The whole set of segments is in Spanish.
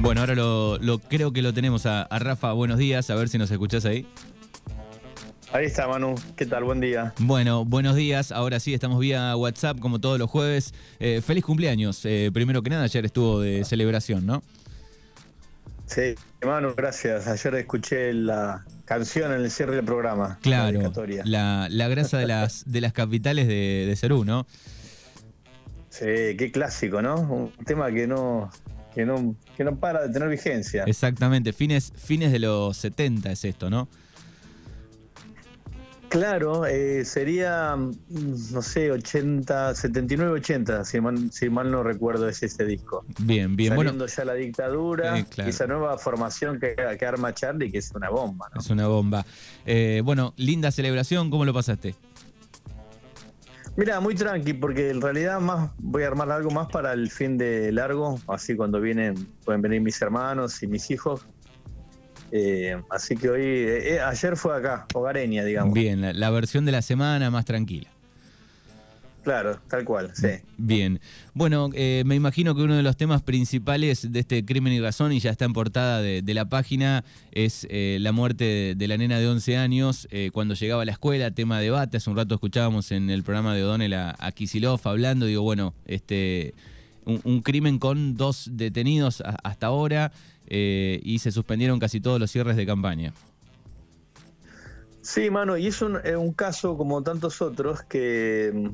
Bueno, ahora lo, creo que lo tenemos a, Rafa. Buenos días, a ver si nos escuchás ahí. Ahí está, Manu. ¿Qué tal? Buen día. Bueno, buenos días. Ahora sí, estamos vía WhatsApp como todos los jueves. Eh, feliz cumpleaños. Eh, primero que nada, ayer estuvo de celebración, ¿no? Sí, Manu, gracias. Ayer escuché la canción en el cierre del programa. Claro, la, la, grasa de las, de las capitales de, de Cerú, ¿no? Sí, qué clásico, ¿no? Un tema que no, que no, que no para de tener vigencia. Exactamente, fines, fines de los 70 es esto, ¿no? Claro, eh, sería, no sé, 80, 79, 80, si mal, si mal no recuerdo es ese disco. Bien, bien. Saliendo ya la dictadura, y esa nueva formación que, que, arma Charlie, que es una bomba. ¿no? Es una bomba. Eh, bueno, linda celebración, ¿cómo lo pasaste? Mira, muy tranqui, porque en realidad más voy a armar algo más para el fin de largo, así cuando vienen, pueden venir mis hermanos y mis hijos. Eh, así que hoy, eh, eh, ayer fue acá, hogareña, digamos. Bien, la versión de la semana más tranquila. Claro, tal cual, sí. Bien. Bueno, eh, me imagino que uno de los temas principales de este Crimen y Razón, y ya está en portada de, la página, es eh, la muerte de, la nena de 11 años eh, cuando llegaba a la escuela, tema de debate. Hace un rato escuchábamos en el programa de O'Donnell a, a Kisilov hablando, digo, bueno, este, un, crimen con dos detenidos hasta ahora y se suspendieron casi todos los cierres de campaña. Sí, mano, y es un, un caso como tantos otros que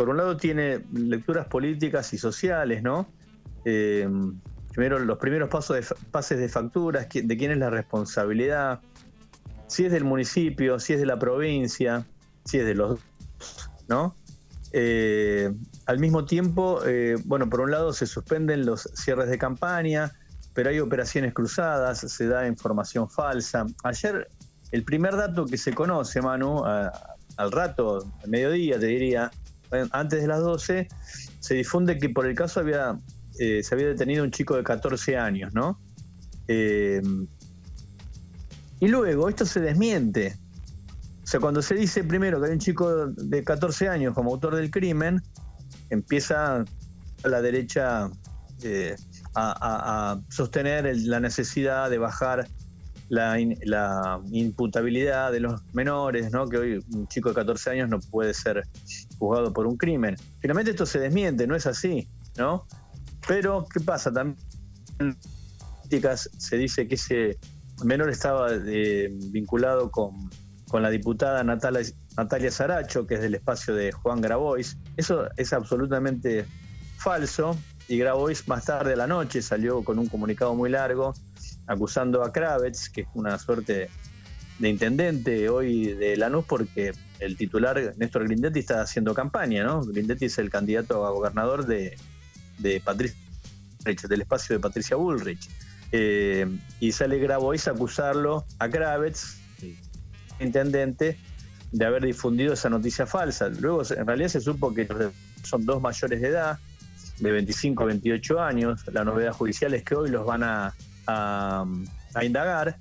por un lado tiene lecturas políticas y sociales, ¿no? Eh, primero, los primeros pasos de, pases de facturas, de quién es la responsabilidad, si es del municipio, si es de la provincia, si es de los ¿no? Eh, al mismo tiempo, eh, bueno, por un lado se suspenden los cierres de campaña, pero hay operaciones cruzadas, se da información falsa. Ayer, el primer dato que se conoce, Manu, al rato, al mediodía, te diría, antes de las 12, se difunde que por el caso había, eh, se había detenido un chico de 14 años, ¿no? Eh, y luego esto se desmiente. O sea, cuando se dice primero que hay un chico de 14 años como autor del crimen, empieza la derecha eh, a, sostener la necesidad de bajar la, la, imputabilidad de los menores, ¿no? que hoy un chico de 14 años no puede ser juzgado por un crimen. Finalmente esto se desmiente, no es así, ¿no? Pero, ¿qué pasa? También se dice que ese menor estaba eh, vinculado con, con, la diputada Natalia, Natalia Saracho, que es del espacio de Juan Grabois. Eso es absolutamente falso y Grabois más tarde a la noche salió con un comunicado muy largo acusando a Kravitz, que es una suerte de intendente hoy de Lanús, porque el titular Néstor Grindetti está haciendo campaña, ¿no? Grindetti es el candidato a gobernador de, de Patricia del espacio de Patricia Bullrich. Eh, y sale Grabois a acusarlo a Kravitz, intendente, de haber difundido esa noticia falsa. Luego, en realidad, se supo que son dos mayores de edad, de 25 a 28 años. La novedad judicial es que hoy los van a a, indagar.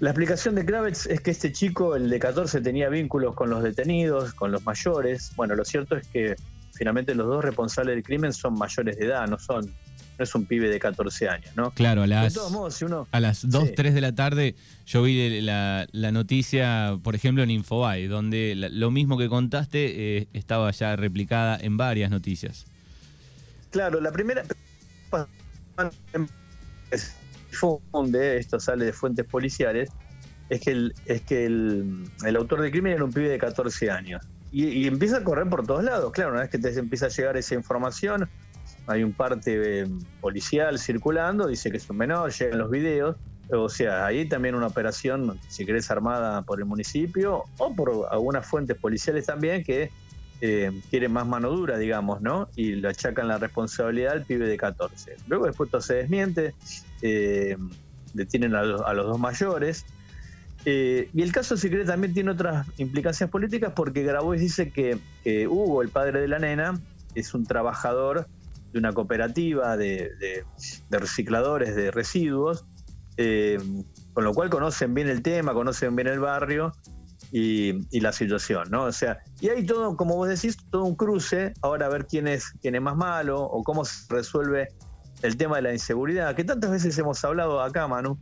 La explicación de Kravitz es que este chico, el de 14, tenía vínculos con los detenidos, con los mayores. Bueno, lo cierto es que finalmente los dos responsables del crimen son mayores de edad, no son no es un pibe de 14 años, ¿no? Claro, a las, a las 2, 3 de la tarde yo vi la, noticia, por ejemplo, en Infobae, donde lo mismo que contaste eh, estaba ya replicada en varias noticias. Claro, la primera difunde, esto sale de fuentes policiales, es que el, es que el, autor del crimen era un pibe de 14 años. Y, empieza a correr por todos lados. Claro, una vez que te empieza a llegar esa información, hay un parte eh, policial circulando, dice que es un menor, llegan los videos. O sea, ahí también una operación, si querés, armada por el municipio o por algunas fuentes policiales también que eh, quieren más mano dura, digamos, ¿no? Y le achacan la responsabilidad al pibe de 14. Luego después todo se desmiente, eh, detienen a los, dos mayores. Eh, y el caso, si también tiene otras implicancias políticas porque Grabois dice que, Hugo, el padre de la nena, es un trabajador de una cooperativa de, recicladores de residuos, eh, con lo cual conocen bien el tema, conocen bien el barrio y, la situación, ¿no? O sea, y hay todo, como vos decís, todo un cruce, ahora a ver quién es, quién es más malo o cómo se resuelve el tema de la inseguridad, que tantas veces hemos hablado acá, Manu,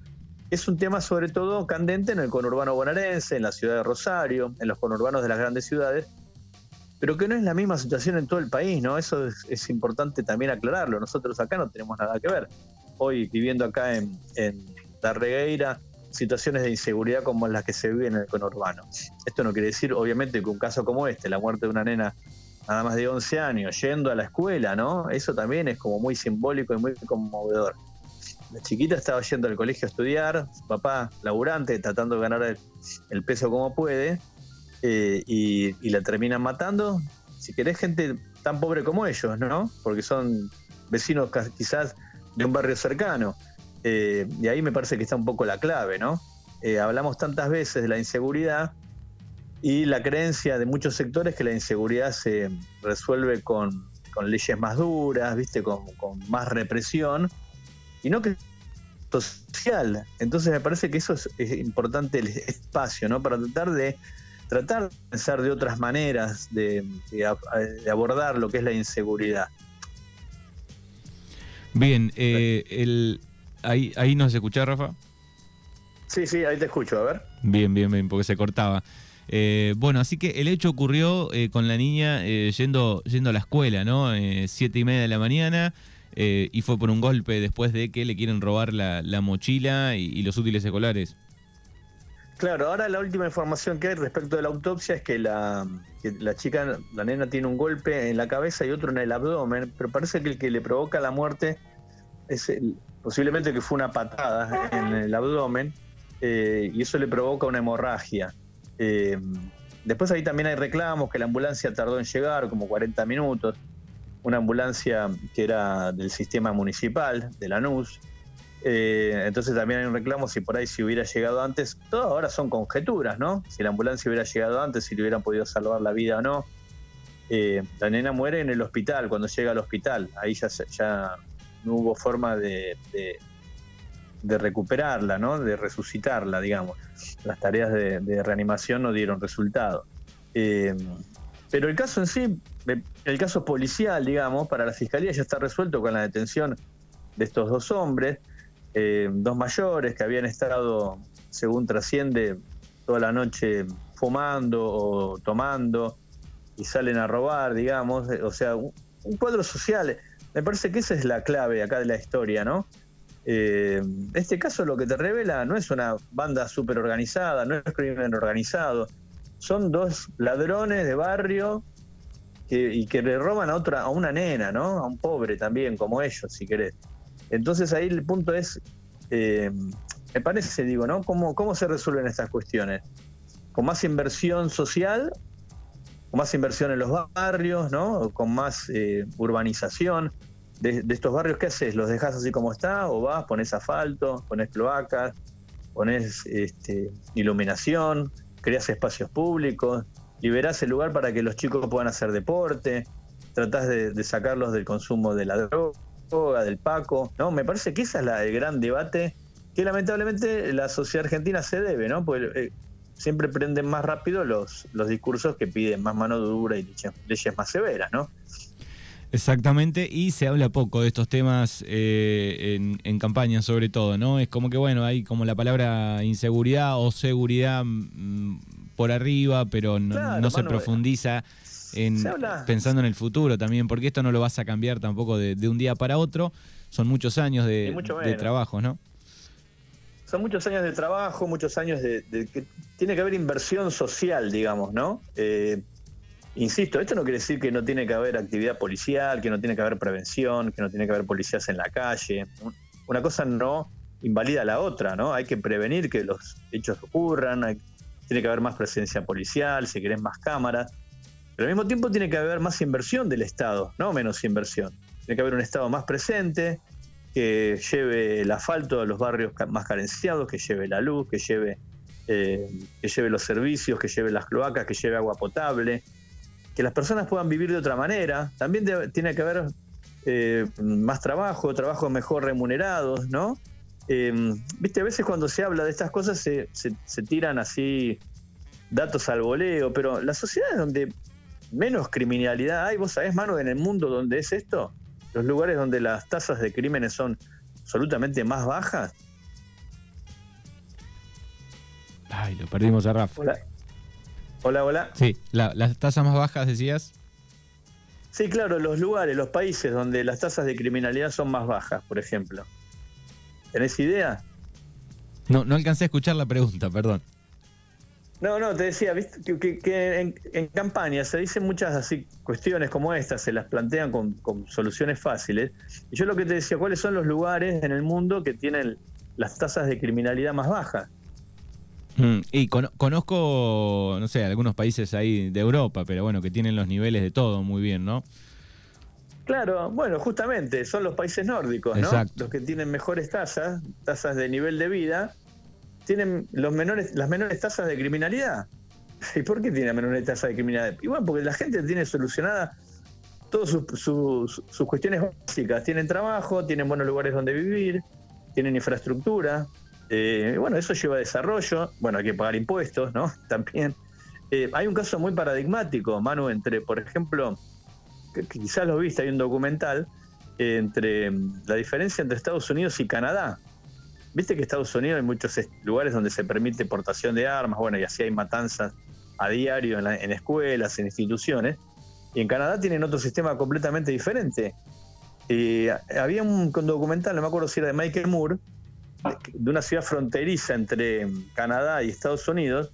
es un tema sobre todo candente en el conurbano bonaerense, en la ciudad de Rosario, en los conurbanos de las grandes ciudades, pero que no es la misma situación en todo el país, ¿no? Eso es, importante también aclararlo. Nosotros acá no tenemos nada que ver. Hoy viviendo acá en, en Darregueira, situaciones de inseguridad como las que se viven en el conurbano. Esto no quiere decir, obviamente, que un caso como este, la muerte de una nena nada más de 11 años, yendo a la escuela, ¿no? Eso también es como muy simbólico y muy conmovedor. La chiquita estaba yendo al colegio a estudiar, su papá laburante, tratando de ganar el, peso como puede, eh, y, la terminan matando. Si querés, gente tan pobre como ellos, ¿no? Porque son vecinos quizás de un barrio cercano. Eh, y ahí me parece que está un poco la clave, ¿no? Eh, hablamos tantas veces de la inseguridad y la creencia de muchos sectores que la inseguridad se resuelve con, leyes más duras, ¿viste? Con, más represión, y no que social. Entonces me parece que eso es, importante el espacio, ¿no? Para tratar de tratar de pensar de otras maneras de, abordar lo que es la inseguridad. Bien, eh, el, ahí, ahí nos escucha, Rafa. Sí, sí, ahí te escucho, a ver. Bien, bien, bien, porque se cortaba. Eh, bueno, así que el hecho ocurrió eh, con la niña eh, yendo, yendo a la escuela, ¿no? siete y media de la mañana y fue por un golpe después de que le quieren robar la, mochila y, los útiles escolares. Claro, ahora la última información que hay respecto de la autopsia es que la, la chica, la nena tiene un golpe en la cabeza y otro en el abdomen, pero parece que el que le provoca la muerte es posiblemente que fue una patada en el abdomen y eso le provoca una hemorragia. Eh, después ahí también hay reclamos que la ambulancia tardó en llegar, como 40 minutos. Una ambulancia que era del sistema municipal, de la NUS. Eh, entonces también hay un reclamo si por ahí si hubiera llegado antes. Todo ahora son conjeturas, ¿no? Si la ambulancia hubiera llegado antes, si le hubieran podido salvar la vida o no. Eh, la nena muere en el hospital, cuando llega al hospital. Ahí ya, ya no hubo forma de recuperarla, ¿no? de resucitarla, digamos. Las tareas de, reanimación no dieron resultado. Eh, pero el caso en sí, el caso policial, digamos, para la fiscalía ya está resuelto con la detención de estos dos hombres, eh, dos mayores que habían estado, según trasciende, toda la noche fumando o tomando y salen a robar, digamos, o sea, un, un cuadro social. Me parece que esa es la clave acá de la historia, ¿no? Eh, este caso lo que te revela no es una banda súper organizada, no es crimen organizado. Son dos ladrones de barrio y que le roban a otra, a una nena, ¿no? A un pobre también, como ellos, si querés. Entonces ahí el punto es, eh, me parece, digo, ¿no? ¿Cómo, ¿Cómo se resuelven estas cuestiones? ¿Con más inversión social? ¿Con más inversión en los barrios, ¿no? ¿Con más eh, urbanización? De, estos barrios, ¿qué haces? ¿Los dejas así como está? ¿O vas, pones asfalto, pones cloacas, pones este, iluminación, creas espacios públicos, liberás el lugar para que los chicos puedan hacer deporte, tratás de, sacarlos del consumo de la droga, del paco? ¿no? Me parece que ese es la, el gran debate que lamentablemente la sociedad argentina se debe, ¿no? Porque eh, siempre prenden más rápido los, los discursos que piden más mano dura y leyes más severas, ¿no? Exactamente, y se habla poco de estos temas eh, en, campaña sobre todo, ¿no? Es como que, bueno, hay como la palabra inseguridad o seguridad mm, por arriba, pero no, se profundiza en pensando en el futuro también, porque esto no lo vas a cambiar tampoco de, un día para otro, son muchos años de, trabajo, ¿no? Son muchos años de trabajo, muchos años de, que tiene que haber inversión social, digamos, ¿no? Eh, Insisto, esto no quiere decir que no tiene que haber actividad policial, que no tiene que haber prevención, que no tiene que haber policías en la calle. Una cosa no invalida la otra, ¿no? Hay que prevenir que los hechos ocurran, tiene que haber más presencia policial, si querés más cámaras, pero al mismo tiempo tiene que haber más inversión del Estado, no menos inversión. Tiene que haber un Estado más presente, que lleve el asfalto a los barrios más carenciados, que lleve la luz, que lleve, eh, que lleve los servicios, que lleve las cloacas, que lleve agua potable, que las personas puedan vivir de otra manera. También tiene que haber eh, más trabajo, trabajos mejor remunerados, ¿no? Eh, viste, a veces cuando se habla de estas cosas se, tiran así datos al voleo, pero las sociedades donde menos criminalidad hay, vos sabés, mano, en el mundo donde es esto, los lugares donde las tasas de crímenes son absolutamente más bajas? Ay, lo perdimos a Rafa. Hola. Hola, hola. Sí, las tasas más bajas decías. Sí, claro, los lugares, los países donde las tasas de criminalidad son más bajas, por ejemplo. ¿Tenés idea? No, no alcancé a escuchar la pregunta, perdón. No, no, te decía, ¿viste? que, en, campaña se dicen muchas así cuestiones como estas, se las plantean con, soluciones fáciles. Y yo lo que te decía, ¿cuáles son los lugares en el mundo que tienen las tasas de criminalidad más bajas? Mm, y conozco, no sé, algunos países ahí de Europa, pero bueno, que tienen los niveles de todo muy bien, ¿no? Claro, bueno, justamente son los países nórdicos, ¿no? Los que tienen mejores tasas, tasas de nivel de vida, tienen los menores, las menores tasas de criminalidad. ¿Y por qué tienen menores tasas de criminalidad? Y bueno, porque la gente tiene solucionada todas sus, cuestiones básicas. Tienen trabajo, tienen buenos lugares donde vivir, tienen infraestructura. Eh, bueno, eso lleva a desarrollo. Bueno, hay que pagar impuestos, ¿no? También. Eh, hay un caso muy paradigmático, Manu, entre, por ejemplo, quizás lo viste, hay un documental eh, entre mm, la diferencia entre Estados Unidos y Canadá. Viste que Estados Unidos hay muchos lugares donde se permite portación de armas, bueno, y así hay matanzas a diario en, escuelas, en instituciones. Y en Canadá tienen otro sistema completamente diferente. había un, documental, no me acuerdo si era de Michael Moore, de, una ciudad fronteriza entre Canadá y Estados Unidos,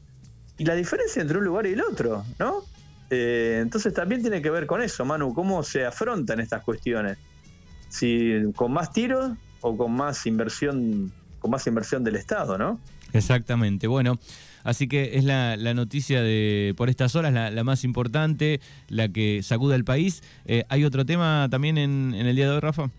y la diferencia entre un lugar y el otro, ¿no? Eh, entonces también tiene que ver con eso, Manu, cómo se afrontan estas cuestiones. Si con más tiros o con más inversión con más inversión del Estado, ¿no? Exactamente. Bueno, así que es la, noticia de por estas horas, la, más importante, la que sacuda al país. Eh, ¿Hay otro tema también en, el día de hoy, Rafa?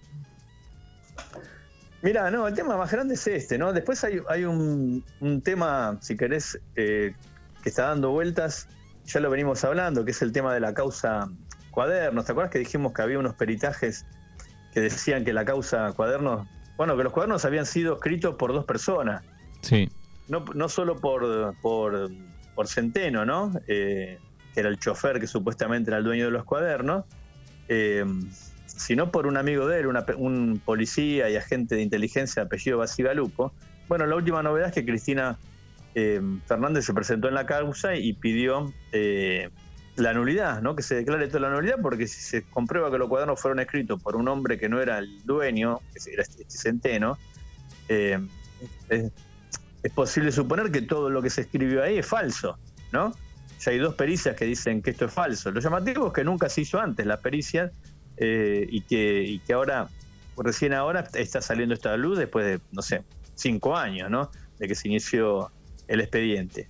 Mira, no, el tema más grande es este, ¿no? Después hay, un, tema, si querés, eh, que está dando vueltas, ya lo venimos hablando, que es el tema de la causa cuadernos. ¿Te acuerdas que dijimos que había unos peritajes que decían que la causa cuadernos bueno, que los cuadernos habían sido escritos por dos personas. Sí. No, no solo por, por, Centeno, ¿no? Eh, que era el chofer que supuestamente era el dueño de los cuadernos, eh, sino por un amigo de él, un policía y agente de inteligencia de apellido Basigalupo. Bueno, la última novedad es que Cristina eh, Fernández se presentó en la causa y pidió la nulidad, ¿no? Que se declare toda la nulidad, porque si se comprueba que los cuadernos fueron escritos por un hombre que no era el dueño, que era este, este Centeno, eh, es, posible suponer que todo lo que se escribió ahí es falso, ¿no? Ya hay dos pericias que dicen que esto es falso. Lo llamativo es que nunca se hizo antes la pericia eh, y, que, y que ahora, recién ahora está saliendo esta luz después de, no sé, cinco años, ¿no? De que se inició el expediente.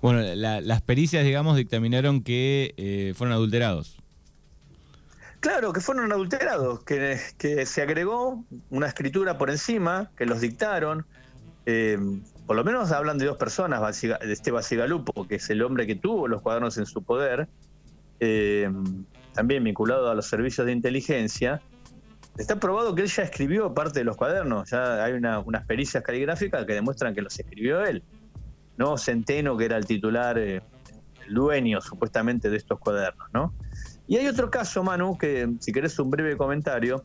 Bueno, las pericias, digamos, dictaminaron que eh, fueron adulterados. Claro, que fueron adulterados, que, que, se agregó una escritura por encima, que los dictaron. Eh, por lo menos hablan de dos personas, de este Basigalupo, que es el hombre que tuvo los cuadernos en su poder, eh, también vinculado a los servicios de inteligencia. Está probado que él ya escribió parte de los cuadernos, ya hay unas pericias caligráficas que demuestran que los escribió él. ¿no? Centeno, que era el titular, eh, el dueño supuestamente de estos cuadernos, ¿no? Y hay otro caso, Manu, que si querés un breve comentario,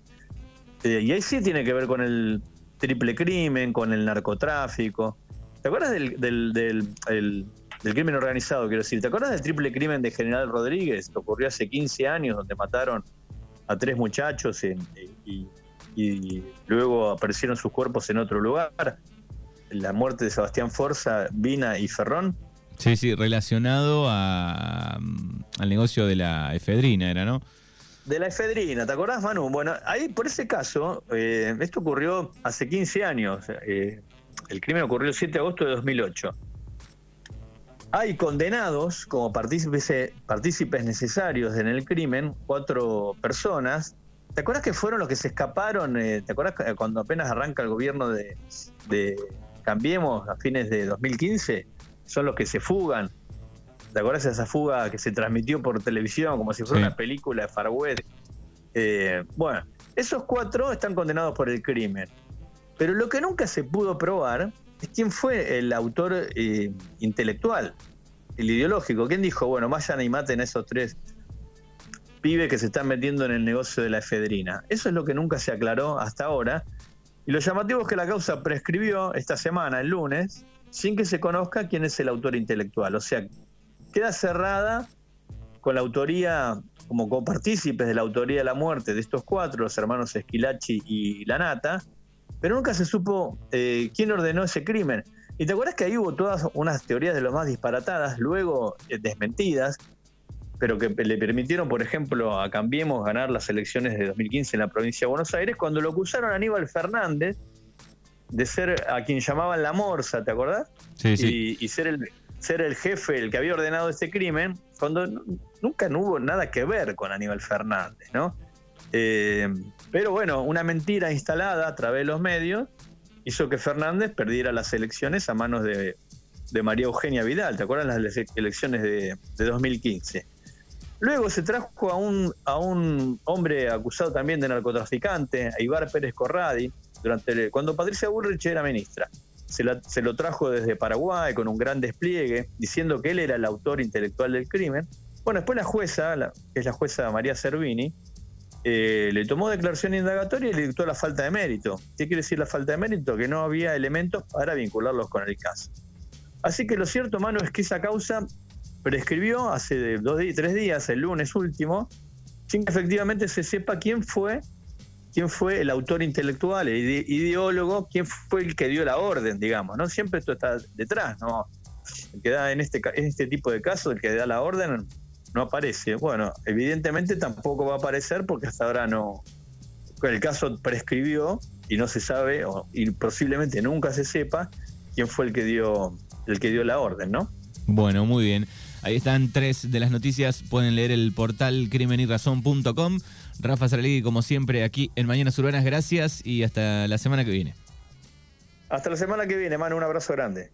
eh, y ahí sí tiene que ver con el triple crimen, con el narcotráfico. ¿Te acuerdas del, del, crimen organizado, quiero decir? ¿Te acuerdas del triple crimen de General Rodríguez que ocurrió hace 15 años, donde mataron a tres muchachos y, y luego aparecieron sus cuerpos en otro lugar? la muerte de Sebastián Forza, Vina y Ferrón. Sí, sí, relacionado a, al negocio de la efedrina, era, ¿no? De la efedrina, ¿te acordás, Manu? Bueno, ahí por ese caso, eh, esto ocurrió hace 15 años. Eh, el crimen ocurrió el 7 de agosto de 2008. Hay condenados como partícipes, partícipes necesarios en el crimen, cuatro personas. ¿Te acuerdas que fueron los que se escaparon? Eh, ¿Te acuerdas cuando apenas arranca el gobierno de, Cambiemos a fines de 2015, son los que se fugan. ¿Te acuerdas de esa fuga que se transmitió por televisión como si fuera una película de Far West? Eh, bueno, esos cuatro están condenados por el crimen. Pero lo que nunca se pudo probar quién fue el autor eh, intelectual, el ideológico. ¿Quién dijo, bueno, vayan y maten a esos tres pibes que se están metiendo en el negocio de la efedrina. Eso es lo que nunca se aclaró hasta ahora. Y lo llamativo es que la causa prescribió esta semana, el lunes, sin que se conozca quién es el autor intelectual. O sea, queda cerrada con la autoría, como copartícipes de la autoría de la muerte de estos cuatro, los hermanos Esquilachi y Lanata, pero nunca se supo eh, quién ordenó ese crimen. Y te acuerdas que ahí hubo todas unas teorías de lo más disparatadas, luego eh, desmentidas, pero que le permitieron, por ejemplo, a Cambiemos ganar las elecciones de 2015 en la provincia de Buenos Aires, cuando lo acusaron a Aníbal Fernández de ser a quien llamaban la morsa, ¿te acordás? Sí, sí. Y, ser, el, ser el jefe, el que había ordenado este crimen, cuando nunca no hubo nada que ver con Aníbal Fernández, ¿no? Eh, pero bueno, una mentira instalada a través de los medios hizo que Fernández perdiera las elecciones a manos de, María Eugenia Vidal, ¿te acuerdas las elecciones de, de 2015? Luego se trajo a un, a un hombre acusado también de narcotraficante, a Ibar Pérez Corradi, durante cuando Patricia Bullrich era ministra. Se, lo trajo desde Paraguay con un gran despliegue, diciendo que él era el autor intelectual del crimen. Bueno, después la jueza, que es la jueza María Servini, eh, le tomó declaración indagatoria y le dictó la falta de mérito. ¿Qué quiere decir la falta de mérito? Que no había elementos para vincularlos con el caso. Así que lo cierto, mano, es que esa causa prescribió hace dos, tres días, el lunes último, sin que efectivamente se sepa quién fue, quién fue el autor intelectual, el ideólogo, quién fue el que dio la orden, digamos, ¿no? Siempre esto está detrás, ¿no? El que da en este, en este tipo de casos, el que da la orden, no aparece. Bueno, evidentemente tampoco va a aparecer porque hasta ahora no. El caso prescribió y no se sabe, o, y posiblemente nunca se sepa, quién fue el que dio, el que dio la orden, ¿no? Bueno, muy bien. Ahí están tres de las noticias. Pueden leer el portal crimenirrazón.com. Rafa Saralegui, como siempre, aquí en Mañanas Urbanas. Gracias y hasta la semana que viene. Hasta la semana que viene, mano. Un abrazo grande.